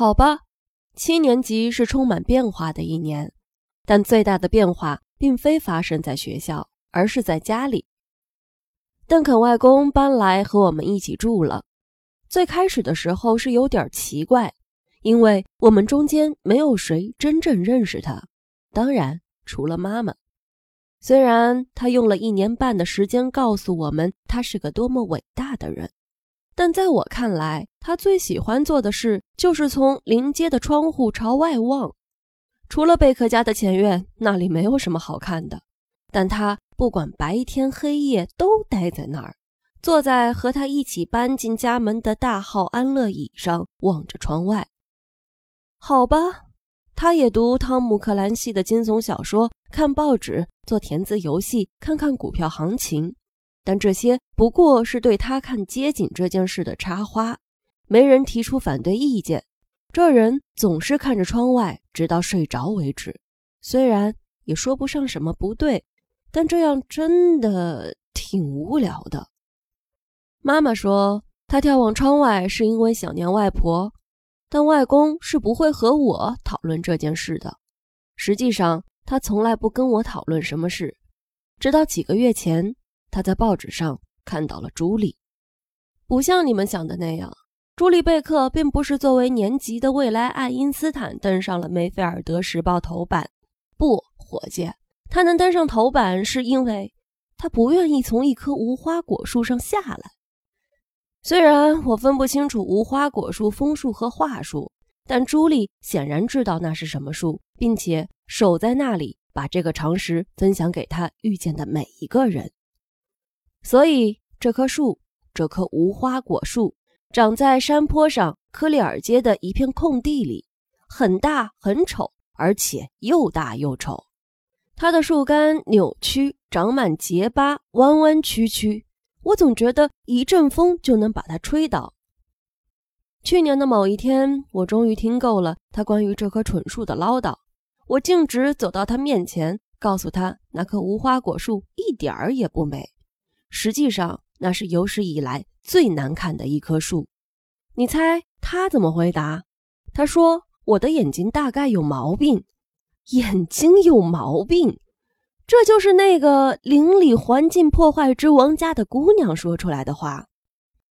好吧，七年级是充满变化的一年，但最大的变化并非发生在学校，而是在家里。邓肯外公搬来和我们一起住了。最开始的时候是有点奇怪，因为我们中间没有谁真正认识他，当然除了妈妈。虽然他用了一年半的时间告诉我们他是个多么伟大的人。但在我看来，他最喜欢做的事就是从临街的窗户朝外望。除了贝克家的前院，那里没有什么好看的。但他不管白天黑夜都待在那儿，坐在和他一起搬进家门的大号安乐椅上，望着窗外。好吧，他也读汤姆·克兰西的惊悚小说，看报纸，做填字游戏，看看股票行情。但这些不过是对他看街景这件事的插花，没人提出反对意见。这人总是看着窗外，直到睡着为止。虽然也说不上什么不对，但这样真的挺无聊的。妈妈说，他眺望窗外是因为想念外婆，但外公是不会和我讨论这件事的。实际上，他从来不跟我讨论什么事，直到几个月前。他在报纸上看到了朱莉，不像你们想的那样，朱莉贝克并不是作为年级的未来爱因斯坦登上了《梅菲尔德时报》头版。不，伙计，他能登上头版是因为他不愿意从一棵无花果树上下来。虽然我分不清楚无花果树、枫树和桦树，但朱莉显然知道那是什么树，并且守在那里，把这个常识分享给他遇见的每一个人。所以，这棵树，这棵无花果树，长在山坡上科利尔街的一片空地里，很大很丑，而且又大又丑。它的树干扭曲，长满结疤，弯弯曲曲。我总觉得一阵风就能把它吹倒。去年的某一天，我终于听够了他关于这棵蠢树的唠叨。我径直走到他面前，告诉他那棵无花果树一点儿也不美。实际上，那是有史以来最难砍的一棵树。你猜他怎么回答？他说：“我的眼睛大概有毛病。”眼睛有毛病，这就是那个邻里环境破坏之王家的姑娘说出来的话。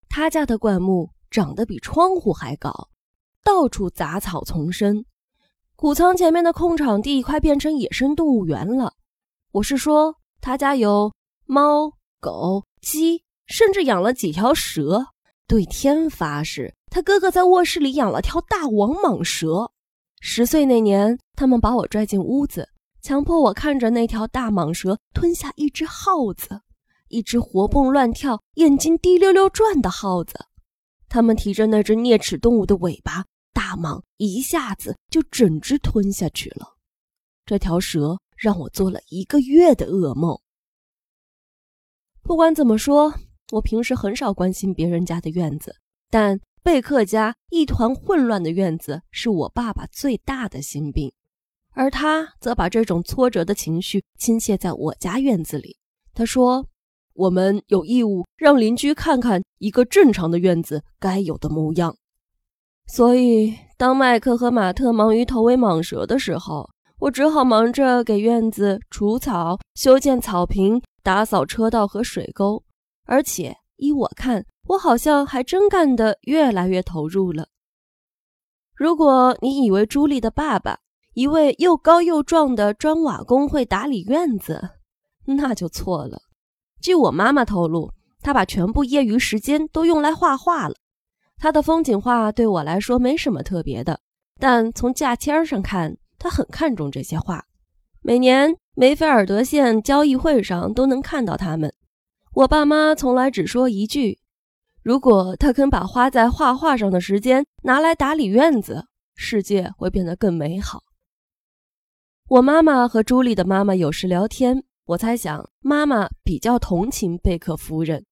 他家的灌木长得比窗户还高，到处杂草丛生，谷仓前面的空场地快变成野生动物园了。我是说，他家有猫。狗、鸡，甚至养了几条蛇。对天发誓，他哥哥在卧室里养了条大王蟒蛇。十岁那年，他们把我拽进屋子，强迫我看着那条大蟒蛇吞下一只耗子，一只活蹦乱跳、眼睛滴溜溜转的耗子。他们提着那只啮齿动物的尾巴，大蟒一下子就整只吞下去了。这条蛇让我做了一个月的噩梦。不管怎么说，我平时很少关心别人家的院子，但贝克家一团混乱的院子是我爸爸最大的心病，而他则把这种挫折的情绪倾泻在我家院子里。他说：“我们有义务让邻居看看一个正常的院子该有的模样。”所以，当麦克和马特忙于投喂蟒蛇的时候，我只好忙着给院子除草、修建草坪。打扫车道和水沟，而且依我看，我好像还真干得越来越投入了。如果你以为朱莉的爸爸，一位又高又壮的砖瓦工会打理院子，那就错了。据我妈妈透露，他把全部业余时间都用来画画了。他的风景画对我来说没什么特别的，但从价签上看，他很看重这些画。每年梅菲尔德县交易会上都能看到他们。我爸妈从来只说一句：“如果他肯把花在画画上的时间拿来打理院子，世界会变得更美好。”我妈妈和朱莉的妈妈有时聊天，我猜想妈妈比较同情贝克夫人。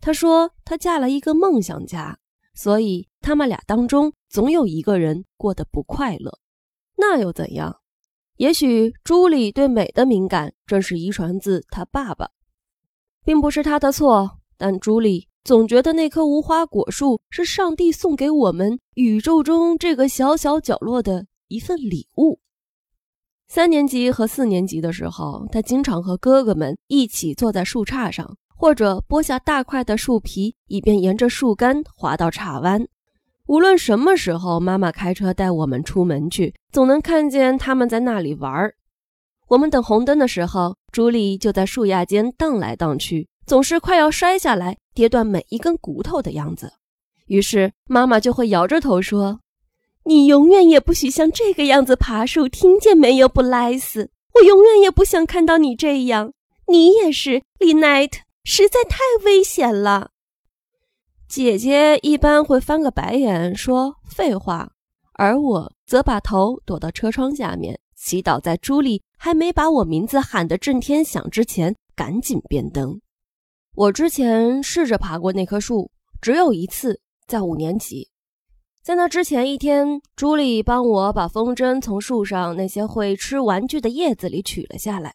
她说她嫁了一个梦想家，所以他们俩当中总有一个人过得不快乐。那又怎样？也许朱莉对美的敏感正是遗传自她爸爸，并不是她的错。但朱莉总觉得那棵无花果树是上帝送给我们宇宙中这个小小角落的一份礼物。三年级和四年级的时候，他经常和哥哥们一起坐在树杈上，或者剥下大块的树皮，以便沿着树干滑到岔弯。无论什么时候，妈妈开车带我们出门去，总能看见他们在那里玩儿。我们等红灯的时候，朱莉就在树桠间荡来荡去，总是快要摔下来，跌断每一根骨头的样子。于是妈妈就会摇着头说：“你永远也不许像这个样子爬树，听见没有，布莱斯？我永远也不想看到你这样。你也是，丽奈特，实在太危险了。”姐姐一般会翻个白眼说废话，而我则把头躲到车窗下面，祈祷在朱莉还没把我名字喊得震天响之前赶紧变灯。我之前试着爬过那棵树，只有一次，在五年级。在那之前一天，朱莉帮我把风筝从树上那些会吃玩具的叶子里取了下来。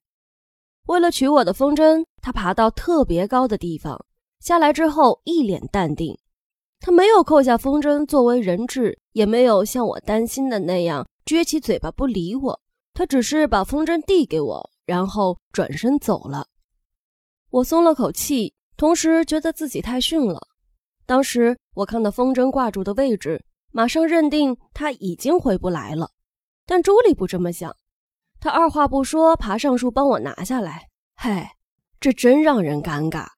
为了取我的风筝，她爬到特别高的地方。下来之后，一脸淡定。他没有扣下风筝作为人质，也没有像我担心的那样撅起嘴巴不理我。他只是把风筝递给我，然后转身走了。我松了口气，同时觉得自己太逊了。当时我看到风筝挂住的位置，马上认定他已经回不来了。但朱莉不这么想，她二话不说爬上树帮我拿下来。嘿，这真让人尴尬。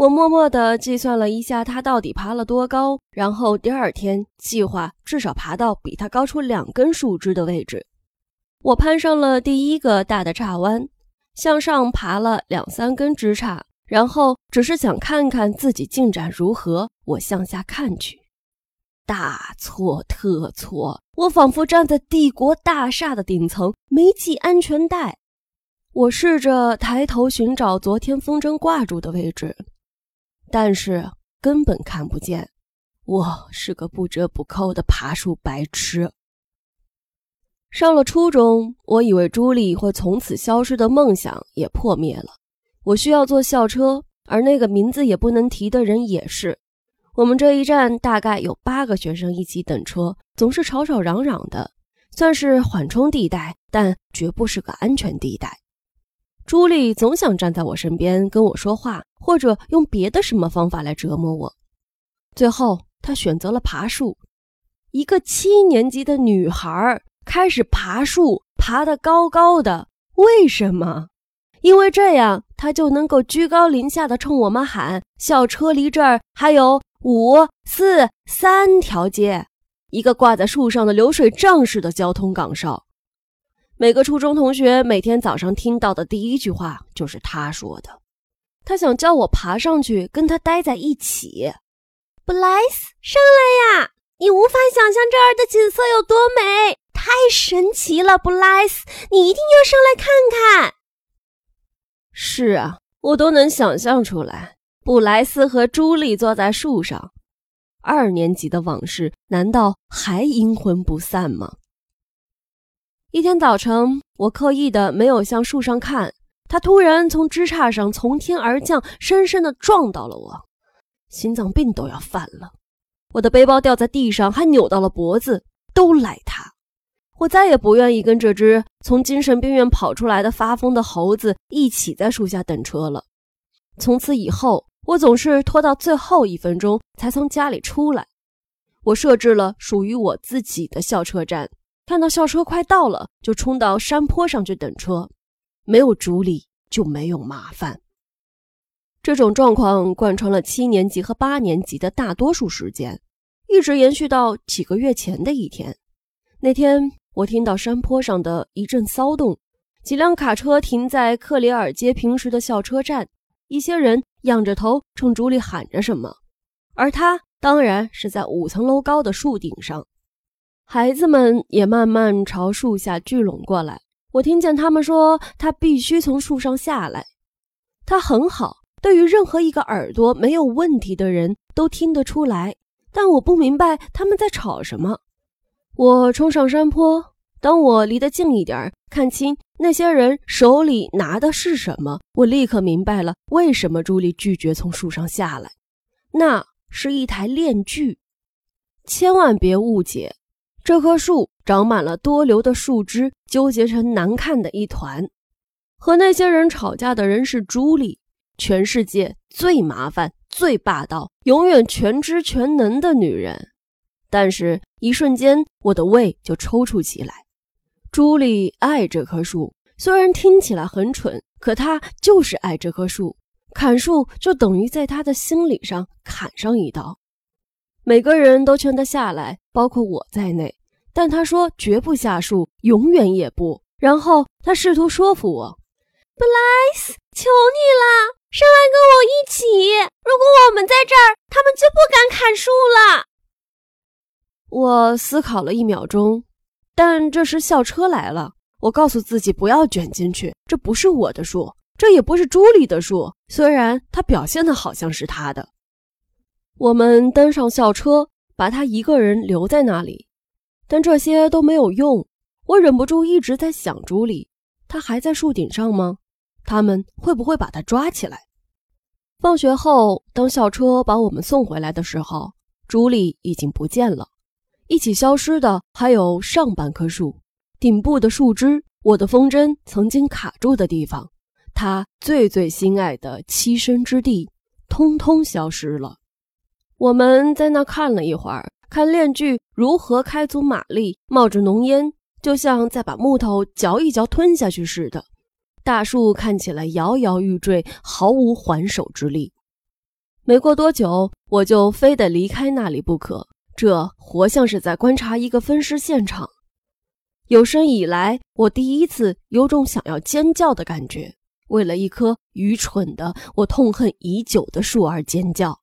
我默默地计算了一下，他到底爬了多高，然后第二天计划至少爬到比他高出两根树枝的位置。我攀上了第一个大的岔弯，向上爬了两三根枝杈，然后只是想看看自己进展如何。我向下看去，大错特错！我仿佛站在帝国大厦的顶层，没系安全带。我试着抬头寻找昨天风筝挂住的位置。但是根本看不见，我是个不折不扣的爬树白痴。上了初中，我以为朱莉会从此消失的梦想也破灭了。我需要坐校车，而那个名字也不能提的人也是。我们这一站大概有八个学生一起等车，总是吵吵嚷嚷的，算是缓冲地带，但绝不是个安全地带。朱莉总想站在我身边跟我说话，或者用别的什么方法来折磨我。最后，他选择了爬树。一个七年级的女孩开始爬树，爬得高高的。为什么？因为这样她就能够居高临下的冲我们喊：“校车离这儿还有五四三条街。”一个挂在树上的流水账式的交通岗哨。每个初中同学每天早上听到的第一句话就是他说的，他想叫我爬上去跟他待在一起。布莱斯，上来呀！你无法想象这儿的景色有多美，太神奇了，布莱斯，你一定要上来看看。是啊，我都能想象出来，布莱斯和朱莉坐在树上，二年级的往事难道还阴魂不散吗？一天早晨，我刻意的没有向树上看，他突然从枝杈上从天而降，深深地撞到了我，心脏病都要犯了。我的背包掉在地上，还扭到了脖子，都赖他。我再也不愿意跟这只从精神病院跑出来的发疯的猴子一起在树下等车了。从此以后，我总是拖到最后一分钟才从家里出来。我设置了属于我自己的校车站。看到校车快到了，就冲到山坡上去等车。没有朱莉，就没有麻烦。这种状况贯穿了七年级和八年级的大多数时间，一直延续到几个月前的一天。那天，我听到山坡上的一阵骚动，几辆卡车停在克里尔街平时的校车站，一些人仰着头冲朱莉喊着什么，而他当然是在五层楼高的树顶上。孩子们也慢慢朝树下聚拢过来。我听见他们说：“他必须从树上下来。”他很好，对于任何一个耳朵没有问题的人都听得出来。但我不明白他们在吵什么。我冲上山坡，当我离得近一点，看清那些人手里拿的是什么，我立刻明白了为什么朱莉拒绝从树上下来。那是一台链锯。千万别误解，这棵树长满了多瘤的树枝，纠结成难看的一团。和那些人吵架的人是朱莉，全世界最麻烦、最霸道、永远全知全能的女人。但是，一瞬间，我的胃就抽搐起来。朱莉爱这棵树，虽然听起来很蠢，可她就是爱这棵树。砍树就等于在她的心理上砍上一刀。每个人都劝他下来，包括我在内，但他说绝不下树，永远也不。然后他试图说服我：“布莱斯，求你了，上来跟我一起。如果我们在这儿，他们就不敢砍树了。”我思考了一秒钟，但这时校车来了。我告诉自己不要卷进去，这不是我的树，这也不是朱莉的树，虽然他表现的好像是他的。我们登上校车，把他一个人留在那里，但这些都没有用。我忍不住一直在想：朱莉，他还在树顶上吗？他们会不会把他抓起来？放学后，当校车把我们送回来的时候，朱莉已经不见了。一起消失的还有上半棵树顶部的树枝，我的风筝曾经卡住的地方，他最最心爱的栖身之地，通通消失了。我们在那看了一会儿，看链锯如何开足马力，冒着浓烟，就像在把木头嚼一嚼吞下去似的。大树看起来摇摇欲坠，毫无还手之力。没过多久，我就非得离开那里不可。这活像是在观察一个分尸现场。有生以来，我第一次有种想要尖叫的感觉，为了一棵愚蠢的、我痛恨已久的树而尖叫。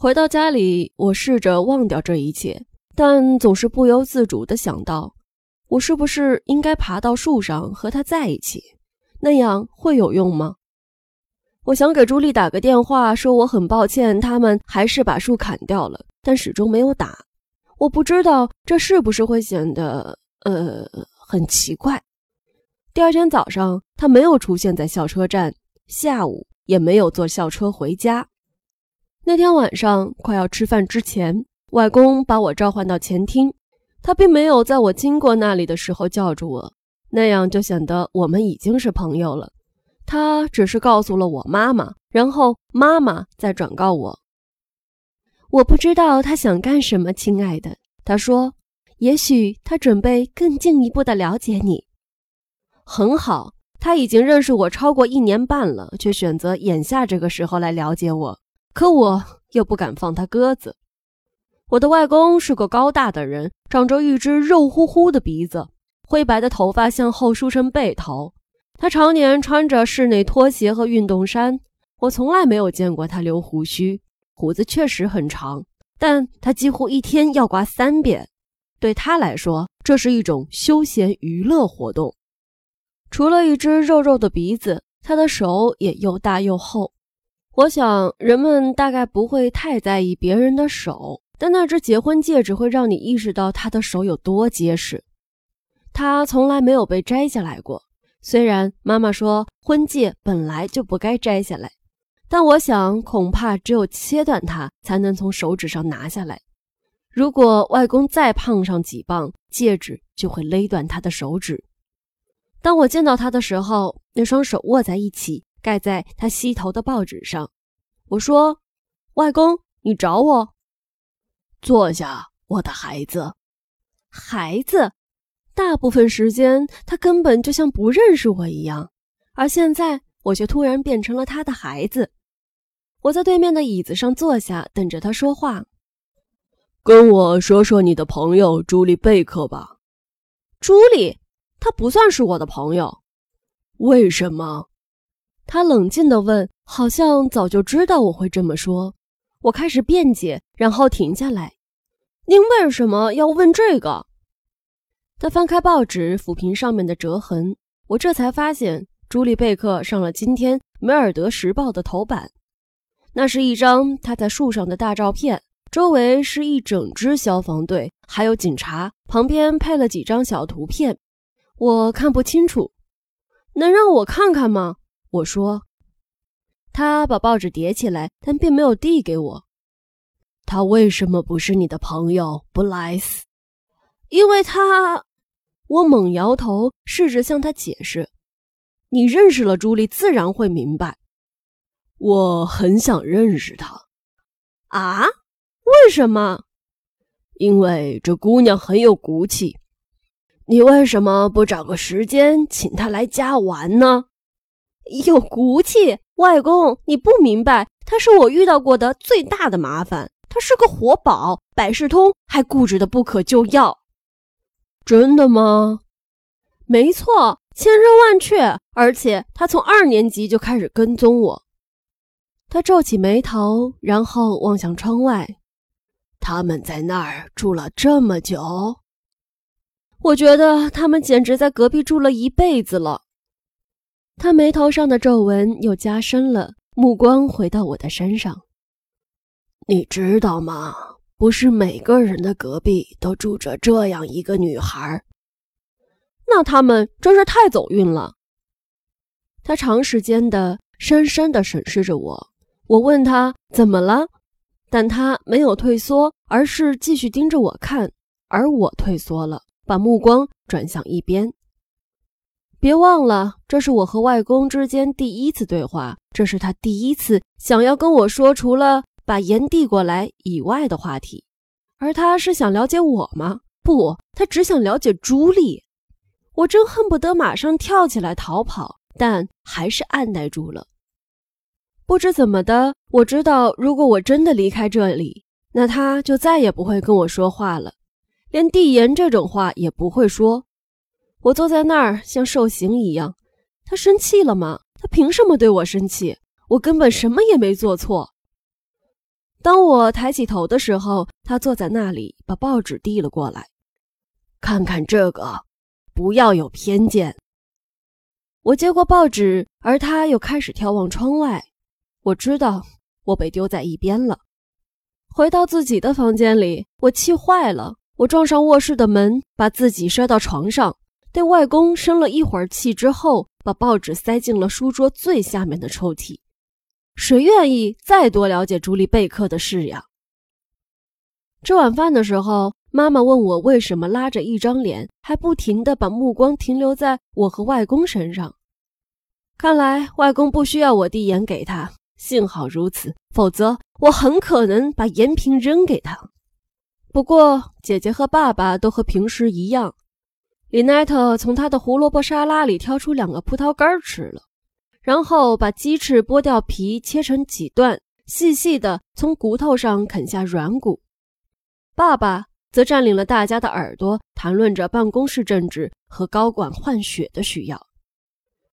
回到家里，我试着忘掉这一切，但总是不由自主地想到：我是不是应该爬到树上和他在一起？那样会有用吗？我想给朱莉打个电话，说我很抱歉，他们还是把树砍掉了，但始终没有打。我不知道这是不是会显得呃很奇怪。第二天早上，他没有出现在校车站，下午也没有坐校车回家。那天晚上快要吃饭之前，外公把我召唤到前厅。他并没有在我经过那里的时候叫住我，那样就显得我们已经是朋友了。他只是告诉了我妈妈，然后妈妈再转告我。我不知道他想干什么，亲爱的。他说：“也许他准备更进一步的了解你。”很好，他已经认识我超过一年半了，却选择眼下这个时候来了解我。可我又不敢放他鸽子。我的外公是个高大的人，长着一只肉乎乎的鼻子，灰白的头发向后梳成背头。他常年穿着室内拖鞋和运动衫。我从来没有见过他留胡须，胡子确实很长，但他几乎一天要刮三遍。对他来说，这是一种休闲娱乐活动。除了一只肉肉的鼻子，他的手也又大又厚。我想，人们大概不会太在意别人的手，但那只结婚戒指会让你意识到他的手有多结实。他从来没有被摘下来过，虽然妈妈说婚戒本来就不该摘下来，但我想恐怕只有切断它才能从手指上拿下来。如果外公再胖上几磅，戒指就会勒断他的手指。当我见到他的时候，那双手握在一起。盖在他膝头的报纸上。我说：“外公，你找我。”坐下，我的孩子。孩子，大部分时间他根本就像不认识我一样，而现在我却突然变成了他的孩子。我在对面的椅子上坐下，等着他说话。跟我说说你的朋友朱莉贝克吧。朱莉，她不算是我的朋友。为什么？他冷静地问，好像早就知道我会这么说。我开始辩解，然后停下来。您为什么要问这个？他翻开报纸，抚平上面的折痕。我这才发现，朱莉贝克上了今天《梅尔德时报》的头版。那是一张他在树上的大照片，周围是一整支消防队，还有警察，旁边配了几张小图片。我看不清楚，能让我看看吗？我说，他把报纸叠起来，但并没有递给我。他为什么不是你的朋友布莱斯？因为他……我猛摇头，试着向他解释：“你认识了朱莉，自然会明白。我很想认识她。啊？为什么？因为这姑娘很有骨气。你为什么不找个时间请她来家玩呢？有骨气，外公，你不明白，他是我遇到过的最大的麻烦。他是个活宝，百事通，还固执的不可救药。真的吗？没错，千真万确。而且他从二年级就开始跟踪我。他皱起眉头，然后望向窗外。他们在那儿住了这么久，我觉得他们简直在隔壁住了一辈子了。他眉头上的皱纹又加深了，目光回到我的身上。你知道吗？不是每个人的隔壁都住着这样一个女孩。那他们真是太走运了。他长时间的、深深的审视着我。我问他怎么了，但他没有退缩，而是继续盯着我看。而我退缩了，把目光转向一边。别忘了，这是我和外公之间第一次对话，这是他第一次想要跟我说除了把盐递过来以外的话题。而他是想了解我吗？不，他只想了解朱莉。我真恨不得马上跳起来逃跑，但还是按耐住了。不知怎么的，我知道，如果我真的离开这里，那他就再也不会跟我说话了，连递盐这种话也不会说。我坐在那儿像受刑一样。他生气了吗？他凭什么对我生气？我根本什么也没做错。当我抬起头的时候，他坐在那里，把报纸递了过来，看看这个，不要有偏见。我接过报纸，而他又开始眺望窗外。我知道我被丢在一边了。回到自己的房间里，我气坏了。我撞上卧室的门，把自己摔到床上，对外公生了一会儿气之后，把报纸塞进了书桌最下面的抽屉。谁愿意再多了解朱莉贝克的事呀？吃晚饭的时候，妈妈问我为什么拉着一张脸，还不停地把目光停留在我和外公身上。看来外公不需要我递盐给他。幸好如此，否则我很可能把盐瓶扔给他。不过，姐姐和爸爸都和平时一样。李奈特从他的胡萝卜沙拉里挑出两个葡萄干吃了，然后把鸡翅剥掉皮，切成几段，细细的从骨头上啃下软骨。爸爸则占领了大家的耳朵，谈论着办公室政治和高管换血的需要。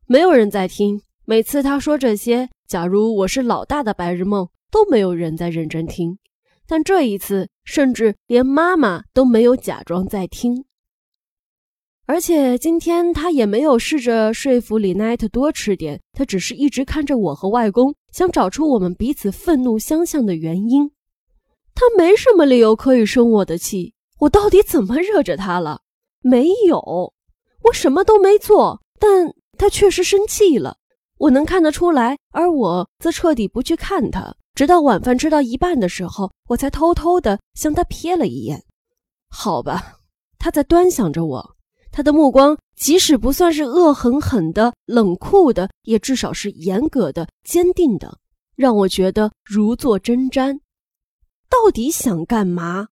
没有人在听。每次他说这些，假如我是老大的白日梦，都没有人在认真听。但这一次，甚至连妈妈都没有假装在听。而且今天他也没有试着说服李奈特多吃点，他只是一直看着我和外公，想找出我们彼此愤怒相向的原因。他没什么理由可以生我的气，我到底怎么惹着他了？没有，我什么都没做，但他确实生气了。我能看得出来，而我则彻底不去看他，直到晚饭吃到一半的时候，我才偷偷的向他瞥了一眼。好吧，他在端详着我，他的目光即使不算是恶狠狠的、冷酷的，也至少是严格的、坚定的，让我觉得如坐针毡。到底想干嘛？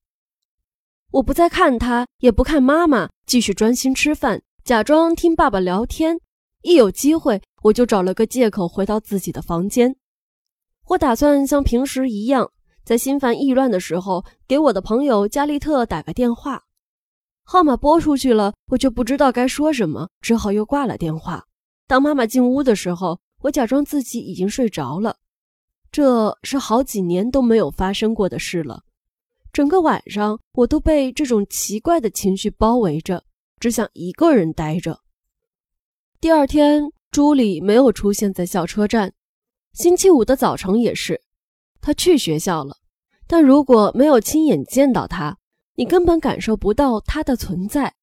我不再看他，也不看妈妈，继续专心吃饭，假装听爸爸聊天。一有机会，我就找了个借口回到自己的房间。我打算像平时一样，在心烦意乱的时候，给我的朋友加利特打个电话。号码拨出去了，我就不知道该说什么，只好又挂了电话。当妈妈进屋的时候，我假装自己已经睡着了。这是好几年都没有发生过的事了。整个晚上，我都被这种奇怪的情绪包围着，只想一个人待着。第二天，朱莉没有出现在校车站。星期五的早晨也是，她去学校了。但如果没有亲眼见到她，你根本感受不到他的存在。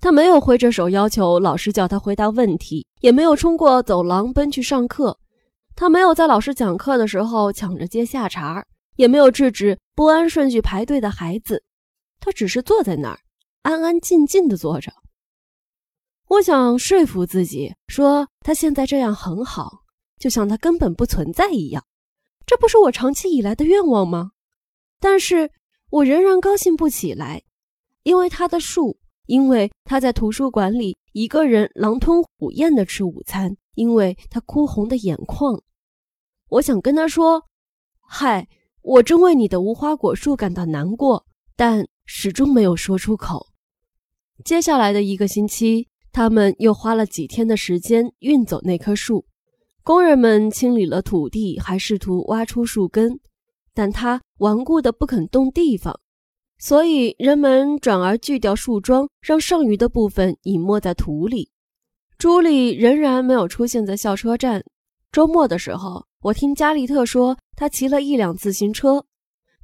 他没有挥着手要求老师叫他回答问题，也没有冲过走廊奔去上课。他没有在老师讲课的时候抢着接下茬，也没有制止不按顺序排队的孩子，他只是坐在那儿，安安静静的坐着。我想说服自己说他现在这样很好，就像他根本不存在一样。这不是我长期以来的愿望吗？但是我仍然高兴不起来，因为他的树，因为他在图书馆里一个人狼吞虎咽的吃午餐，因为他哭红的眼眶。我想跟他说：“嗨，我真为你的无花果树感到难过。”但始终没有说出口。接下来的一个星期。他们又花了几天的时间运走那棵树，工人们清理了土地，还试图挖出树根，但它顽固的不肯动地方，所以人们转而锯掉树桩，让剩余的部分隐没在土里。朱莉仍然没有出现在校车站。周末的时候，我听加利特说，他骑了一辆自行车。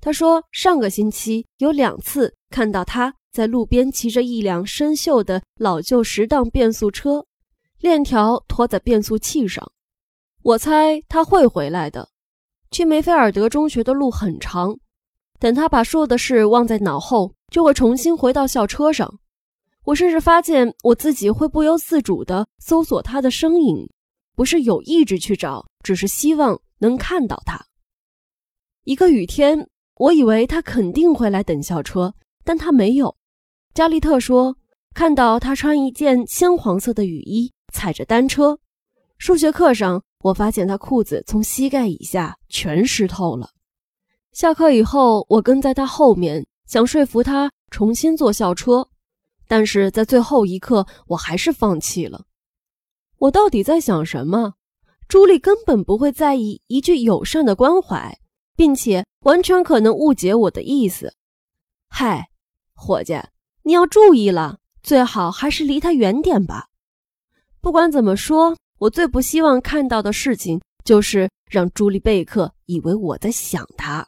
他说，上个星期有两次看到他。在路边骑着一辆生锈的老旧十档变速车，链条拖在变速器上。我猜他会回来的。去梅菲尔德中学的路很长，等他把所有的事忘在脑后，就会重新回到校车上。我甚至发现我自己会不由自主地搜索他的身影，不是有意志去找，只是希望能看到他。一个雨天，我以为他肯定会来等校车，但他没有。加利特说：“看到他穿一件鲜黄色的雨衣，踩着单车。数学课上，我发现他裤子从膝盖以下全湿透了。下课以后，我跟在他后面，想说服他重新坐校车，但是在最后一刻，我还是放弃了。我到底在想什么？朱莉根本不会在意一句友善的关怀，并且完全可能误解我的意思。嗨，伙计。”你要注意了，最好还是离他远点吧。不管怎么说，我最不希望看到的事情就是让朱莉贝克以为我在想他。